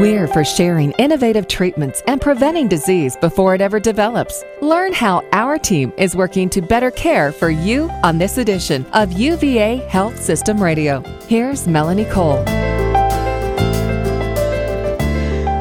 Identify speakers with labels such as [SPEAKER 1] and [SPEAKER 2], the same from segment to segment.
[SPEAKER 1] We're for sharing innovative treatments and preventing disease before it ever develops. Learn how our team is working to better care for you on this edition of UVA Health System Radio. Here's Melanie Cole.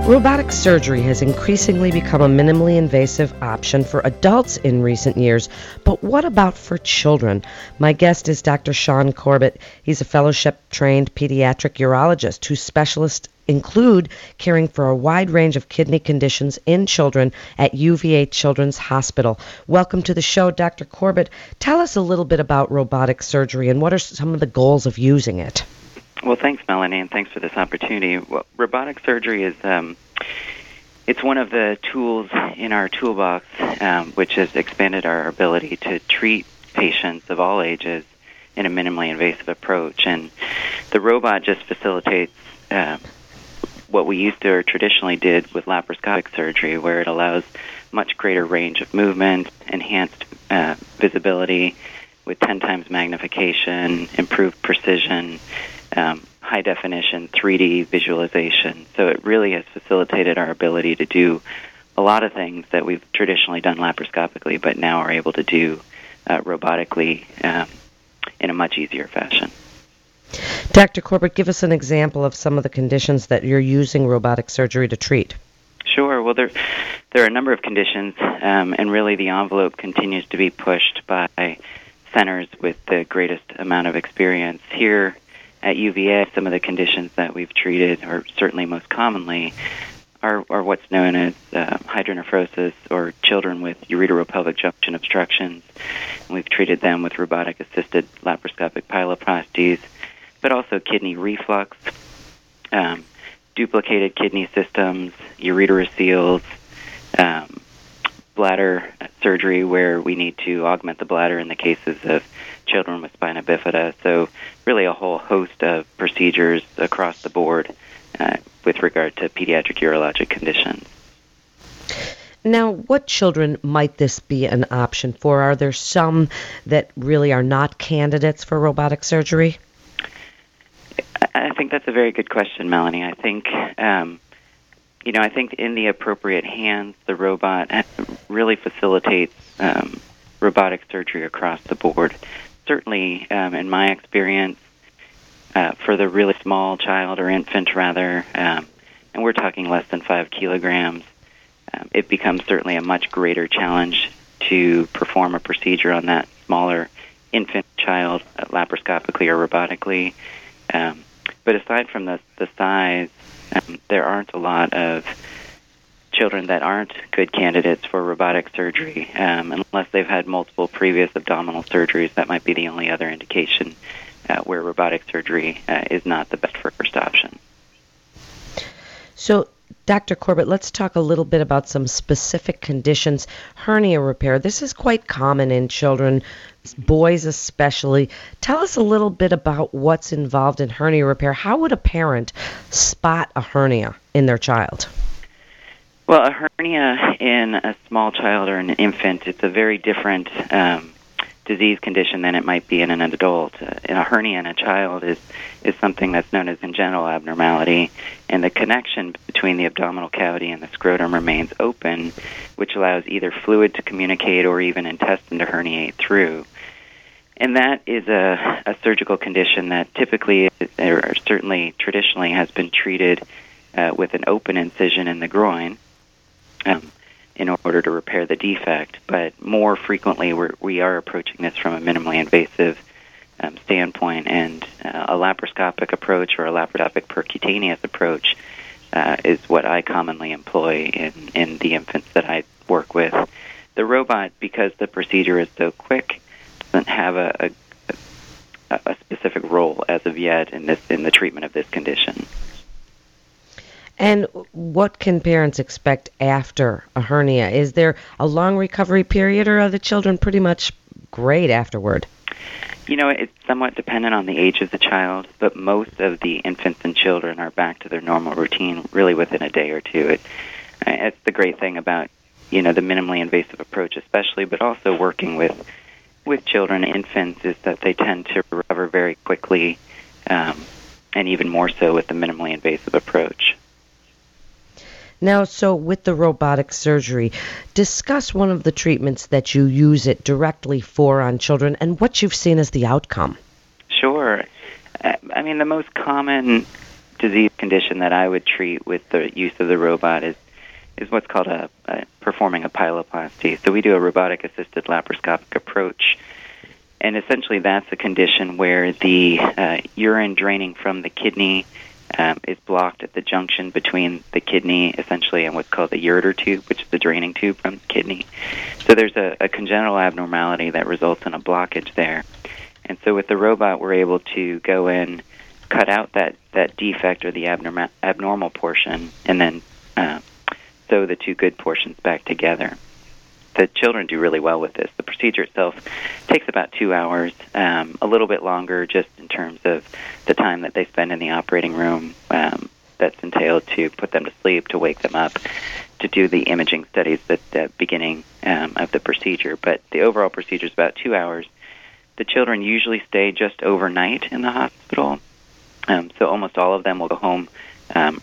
[SPEAKER 2] Robotic surgery has increasingly become a minimally invasive option for adults in recent years, but what about for children? My guest is Dr. Sean Corbett. He's a fellowship trained pediatric urologist whose specialists include caring for a wide range of kidney conditions in children at UVA Children's Hospital. Welcome to the show, Dr. Corbett. Tell us a little bit about robotic surgery and what are some of the goals of using it?
[SPEAKER 3] Well, thanks, Melanie, and thanks for this opportunity. Well, robotic surgery is um, it's one of the tools in our toolbox, um, which has expanded our ability to treat patients of all ages in a minimally invasive approach. And the robot just facilitates uh, what we used to or traditionally did with laparoscopic surgery, where it allows much greater range of movement, enhanced uh, visibility with 10 times magnification, improved precision, um, high definition 3D visualization. So it really has facilitated our ability to do a lot of things that we've traditionally done laparoscopically, but now are able to do uh, robotically um, in a much easier fashion.
[SPEAKER 2] Dr. Corbett, give us an example of some of the conditions that you're using robotic surgery to treat.
[SPEAKER 3] Sure. Well, there there are a number of conditions, um, and really the envelope continues to be pushed by centers with the greatest amount of experience. Here at UVA, some of the conditions that we've treated, or certainly most commonly, are, are what's known as uh, hydronephrosis or children with ureteropelvic junction obstructions. And we've treated them with robotic assisted laparoscopic pyeloplasties but also kidney reflux, um, duplicated kidney systems, ureteroceles, um, bladder surgery where we need to augment the bladder in the cases of children with spina bifida. So, really, a whole host of procedures across the board uh, with regard to pediatric urologic conditions.
[SPEAKER 2] Now, what children might this be an option for? Are there some that really are not candidates for robotic surgery?
[SPEAKER 3] I think that's a very good question, Melanie. I think, um, you know, I think in the appropriate hands, the robot really facilitates um, robotic surgery across the board. Certainly, um, in my experience, uh, for the really small child or infant, rather, um, and we're talking less than five kilograms, um, it becomes certainly a much greater challenge to perform a procedure on that smaller infant child laparoscopically or robotically. Um, but aside from the the size, um, there aren't a lot of children that aren't good candidates for robotic surgery um, unless they've had multiple previous abdominal surgeries. That might be the only other indication uh, where robotic surgery uh, is not the best first option.
[SPEAKER 2] So, Dr. Corbett, let's talk a little bit about some specific conditions. Hernia repair. This is quite common in children boys especially. Tell us a little bit about what's involved in hernia repair. How would a parent spot a hernia in their child?
[SPEAKER 3] Well, a hernia in a small child or an infant, it's a very different um, disease condition than it might be in an adult. Uh, a hernia in a child is is something that's known as congenital abnormality, and the connection between the abdominal cavity and the scrotum remains open, which allows either fluid to communicate or even intestine to herniate through. And that is a, a surgical condition that typically, or certainly traditionally, has been treated uh, with an open incision in the groin. Um, in order to repair the defect. But more frequently, we're, we are approaching this from a minimally invasive um, standpoint, and uh, a laparoscopic approach or a laparoscopic percutaneous approach uh, is what I commonly employ in, in the infants that I work with. The robot, because the procedure is so quick, doesn't have a, a, a specific role as of yet in this in the treatment of this condition.
[SPEAKER 2] And what can parents expect after a hernia? Is there a long recovery period, or are the children pretty much great afterward?
[SPEAKER 3] You know, it's somewhat dependent on the age of the child, but most of the infants and children are back to their normal routine really within a day or two. It, it's the great thing about you know the minimally invasive approach, especially, but also working with with children, infants, is that they tend to recover very quickly, um, and even more so with the minimally invasive approach.
[SPEAKER 2] Now, so with the robotic surgery, discuss one of the treatments that you use it directly for on children and what you've seen as the outcome.
[SPEAKER 3] Sure. I mean, the most common disease condition that I would treat with the use of the robot is is what's called a, a performing a pyeloplasty. So we do a robotic assisted laparoscopic approach. And essentially, that's a condition where the uh, urine draining from the kidney um, is blocked at the junction between the kidney, essentially, and what's called the ureter tube, which is the draining tube from the kidney. So there's a, a congenital abnormality that results in a blockage there. And so with the robot, we're able to go in, cut out that, that defect or the abnormal, abnormal portion, and then uh, sew the two good portions back together. The children do really well with this. The procedure itself takes about two hours, um, a little bit longer just in terms of the time that they spend in the operating room um, that's entailed to put them to sleep, to wake them up, to do the imaging studies at the beginning um, of the procedure. But the overall procedure is about two hours. The children usually stay just overnight in the hospital, um, so almost all of them will go home um,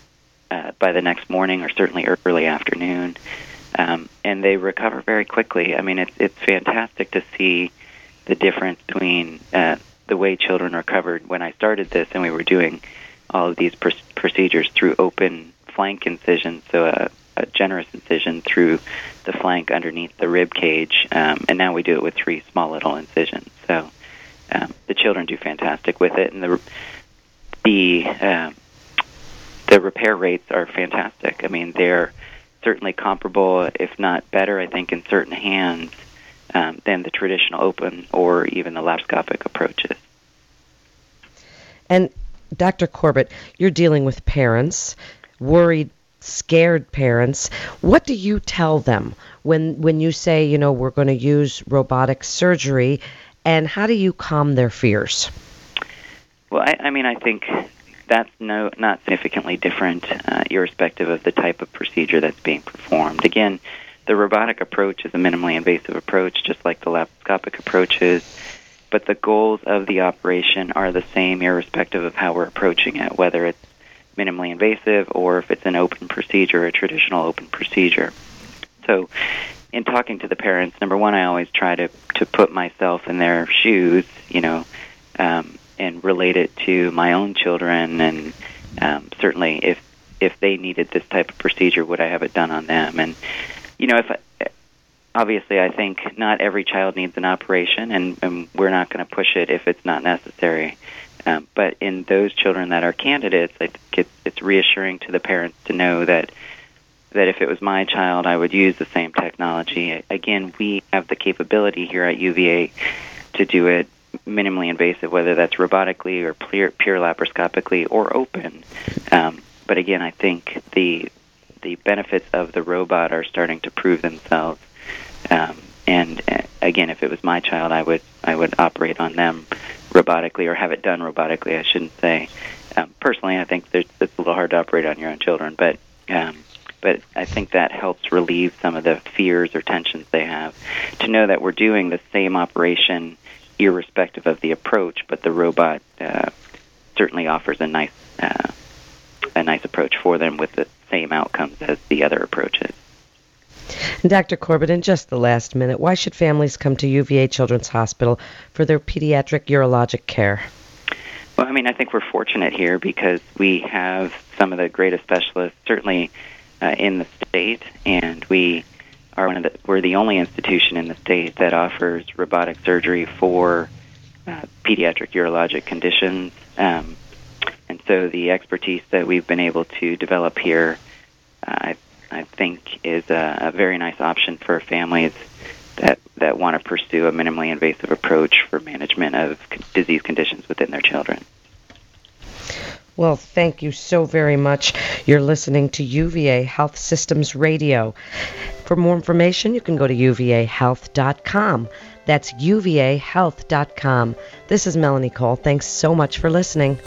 [SPEAKER 3] uh, by the next morning or certainly early afternoon, um, and they recover very quickly. I mean, it's it's fantastic to see the difference between uh, the way children recovered when I started this, and we were doing all of these pr- procedures through open flank incisions, so a, a generous incision through the flank underneath the rib cage, um, and now we do it with three small little incisions. So um, the children do fantastic with it, and the the um, the repair rates are fantastic. I mean, they're certainly comparable, if not better, I think, in certain hands um, than the traditional open or even the laparoscopic approaches.
[SPEAKER 2] And Dr. Corbett, you're dealing with parents, worried, scared parents. What do you tell them when when you say, you know, we're going to use robotic surgery, and how do you calm their fears?
[SPEAKER 3] Well, I, I mean, I think that's no not significantly different, uh, irrespective of the type of procedure that's being performed. Again, the robotic approach is a minimally invasive approach, just like the laparoscopic approach is, but the goals of the operation are the same, irrespective of how we're approaching it, whether it's minimally invasive or if it's an open procedure, a traditional open procedure. So, in talking to the parents, number one, I always try to to put myself in their shoes. You know, um, and relate it to my own children. And um, certainly if if they needed this type of procedure would I have it done on them? And you know if obviously I think not every child needs an operation and, and we're not going to push it if it's not necessary. Um, but in those children that are candidates I think it's, it's reassuring to the parents to know that that if it was my child I would use the same technology. Again we have the capability here at UVA to do it minimally invasive, whether that's robotically or pure, pure laparoscopically or open. Um, but again, I think the the benefits of the robot are starting to prove themselves. Um, and uh, again, if it was my child, I would I would operate on them robotically or have it done robotically. I shouldn't say. Um, personally, I think it's a little hard to operate on your own children, but um, but I think that helps relieve some of the fears or tensions they have to know that we're doing the same operation irrespective of the approach, but the robot uh, certainly offers a nice uh, a nice approach for them with the same outcomes as the other approaches.
[SPEAKER 2] And Dr. Corbett, in just the last minute, why should families come to UVA Children's Hospital for their pediatric urologic care?
[SPEAKER 3] Well, I mean, I think we're fortunate here because we have some of the greatest specialists, certainly uh, in the state, and we are one of the we're the only institution in the state that offers robotic surgery for uh, pediatric urologic conditions. Um, and so the expertise that we've been able to develop here, uh, I, I think, is a, a very nice option for families that that want to pursue a minimally invasive approach for management of disease conditions within their children.
[SPEAKER 2] Well, thank you so very much. You're listening to UVA Health Systems Radio. For more information, you can go to uvahealth.com. That's uvahealth.com. This is Melanie Cole. Thanks so much for listening.